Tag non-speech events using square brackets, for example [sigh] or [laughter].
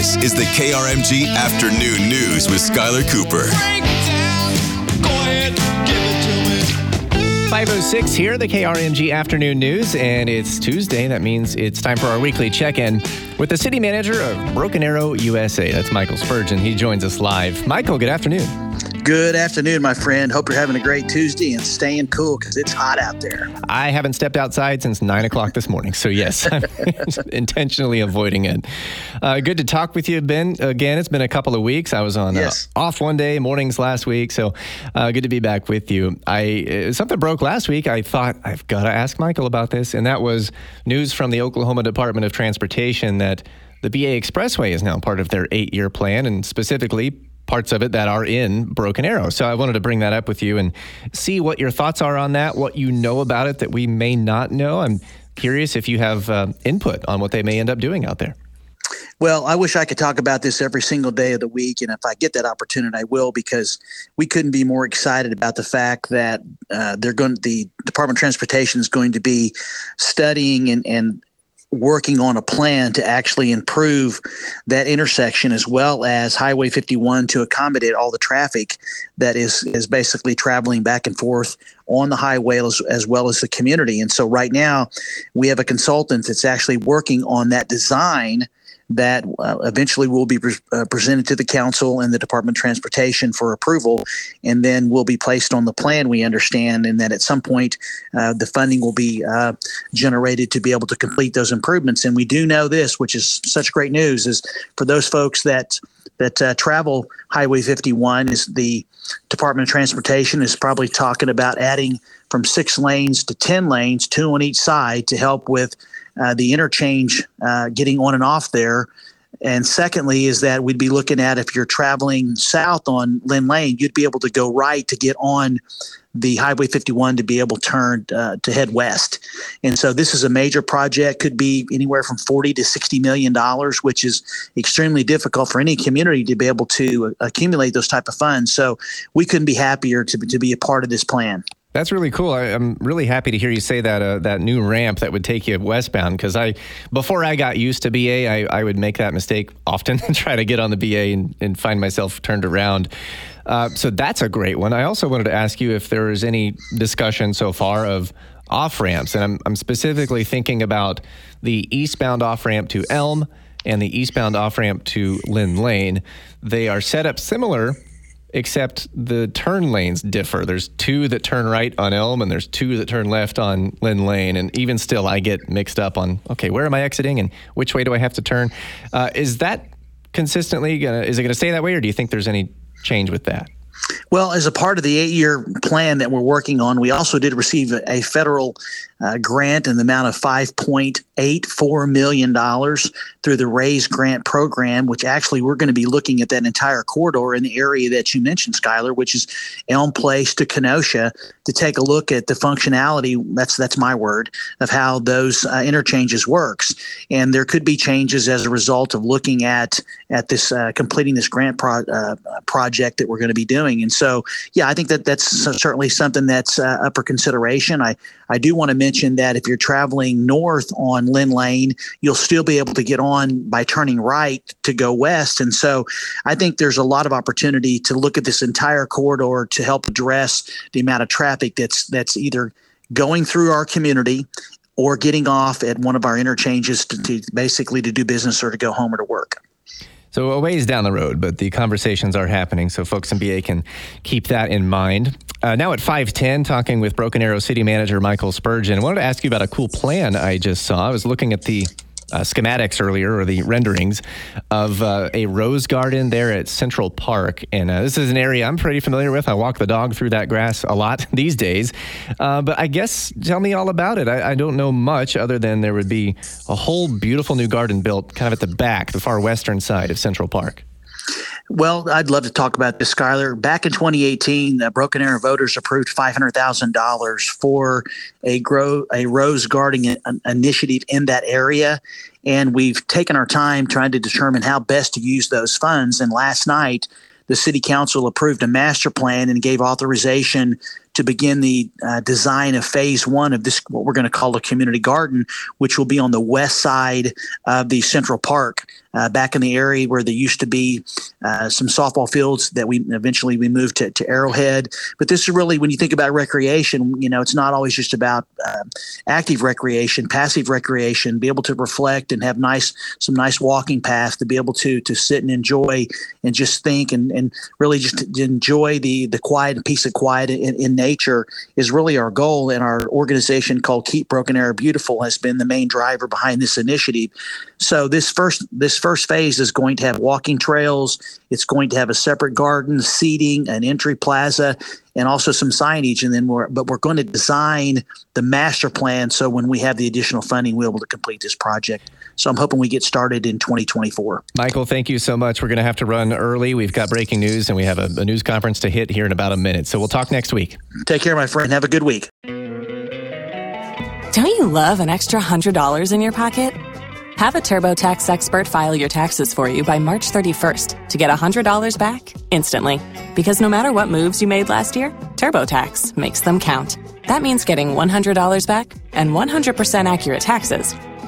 This is the KRMG Afternoon News with Skylar Cooper. 506 here, the KRMG Afternoon News, and it's Tuesday. That means it's time for our weekly check in with the city manager of Broken Arrow USA. That's Michael Spurgeon. He joins us live. Michael, good afternoon. Good afternoon, my friend. Hope you're having a great Tuesday and staying cool because it's hot out there. I haven't stepped outside since nine o'clock this morning, so yes, [laughs] I'm intentionally avoiding it. Uh, good to talk with you, Ben. Again, it's been a couple of weeks. I was on uh, yes. uh, off one day, mornings last week, so uh, good to be back with you. I uh, something broke last week. I thought I've got to ask Michael about this, and that was news from the Oklahoma Department of Transportation that the BA Expressway is now part of their eight-year plan, and specifically parts of it that are in Broken Arrow. So I wanted to bring that up with you and see what your thoughts are on that, what you know about it that we may not know. I'm curious if you have uh, input on what they may end up doing out there. Well, I wish I could talk about this every single day of the week, and if I get that opportunity, I will because we couldn't be more excited about the fact that uh, they're going. The Department of Transportation is going to be studying and and working on a plan to actually improve that intersection as well as Highway 51 to accommodate all the traffic that is is basically traveling back and forth on the highway as, as well as the community. And so right now we have a consultant that's actually working on that design that uh, eventually will be pre- uh, presented to the council and the Department of Transportation for approval, and then will be placed on the plan. We understand, and that at some point uh, the funding will be uh, generated to be able to complete those improvements. And we do know this, which is such great news, is for those folks that that uh, travel Highway 51, is the Department of Transportation is probably talking about adding from six lanes to ten lanes, two on each side, to help with uh, the interchange uh, getting on and off there. And secondly, is that we'd be looking at if you're traveling south on Lynn Lane, you'd be able to go right to get on the Highway 51 to be able to turn uh, to head west. And so this is a major project, could be anywhere from 40 to 60 million dollars, which is extremely difficult for any community to be able to accumulate those type of funds. So we couldn't be happier to, to be a part of this plan. That's really cool. I, am really happy to hear you say that uh, that new ramp that would take you westbound because I before I got used to BA, I, I would make that mistake often [laughs] and try to get on the BA and, and find myself turned around. Uh, so that's a great one. I also wanted to ask you if there is any discussion so far of off ramps, and I'm, I'm specifically thinking about the eastbound off ramp to Elm and the eastbound off ramp to Lynn Lane. They are set up similar except the turn lanes differ. There's two that turn right on Elm, and there's two that turn left on Lynn Lane. And even still, I get mixed up on okay, where am I exiting and which way do I have to turn? Uh, is that consistently gonna? Is it going to stay that way, or do you think there's any change with that? Well, as a part of the eight year plan that we're working on, we also did receive a federal uh, grant in the amount of $5.84 million through the RAISE grant program, which actually we're going to be looking at that entire corridor in the area that you mentioned, Skylar, which is Elm Place to Kenosha, to take a look at the functionality. That's that's my word of how those uh, interchanges works, and there could be changes as a result of looking at at this uh, completing this grant pro- uh, project that we're going to be doing. And so, yeah, I think that that's certainly something that's uh, up for consideration. I I do want to mention that if you're traveling north on Lynn Lane, you'll still be able to get on by turning right to go west. And so I think there's a lot of opportunity to look at this entire corridor to help address the amount of traffic that's that's either going through our community or getting off at one of our interchanges to, to basically to do business or to go home or to work. So a ways down the road, but the conversations are happening, so folks in BA can keep that in mind. Uh, now at 510, talking with Broken Arrow City Manager Michael Spurgeon. I wanted to ask you about a cool plan I just saw. I was looking at the uh, schematics earlier, or the renderings of uh, a rose garden there at Central Park. And uh, this is an area I'm pretty familiar with. I walk the dog through that grass a lot [laughs] these days. Uh, but I guess tell me all about it. I, I, don't know much other than there would be a whole beautiful new garden built kind of at the back, the far western side of Central Park. Well, I'd love to talk about this, Skyler. Back in 2018, the Broken Arrow voters approved $500,000 for a grow a rose garden initiative in that area, and we've taken our time trying to determine how best to use those funds. And last night, the city council approved a master plan and gave authorization to begin the uh, design of phase one of this, what we're going to call a community garden, which will be on the west side of the Central Park, uh, back in the area where there used to be uh, some softball fields that we eventually we moved to, to Arrowhead. But this is really, when you think about recreation, you know, it's not always just about uh, active recreation, passive recreation. Be able to reflect and have nice, some nice walking paths to be able to to sit and enjoy and just think and and really just enjoy the the quiet and peace of quiet in, in nature is really our goal. And our organization called Keep Broken Arrow Beautiful has been the main driver behind this initiative. So this first this first phase is going to have walking trails. It's going to have a separate garden, seating, an entry plaza, and also some signage. And then we're but we're going to design the master plan so when we have the additional funding, we're able to complete this project. So I'm hoping we get started in 2024. Michael, thank you so much. We're going to have to run early. We've got breaking news and we have a, a news conference to hit here in about a minute. So we'll talk next week. Take care, my friend. Have a good week. Don't you love an extra $100 in your pocket? Have a TurboTax expert file your taxes for you by March 31st to get $100 back instantly. Because no matter what moves you made last year, TurboTax makes them count. That means getting $100 back and 100% accurate taxes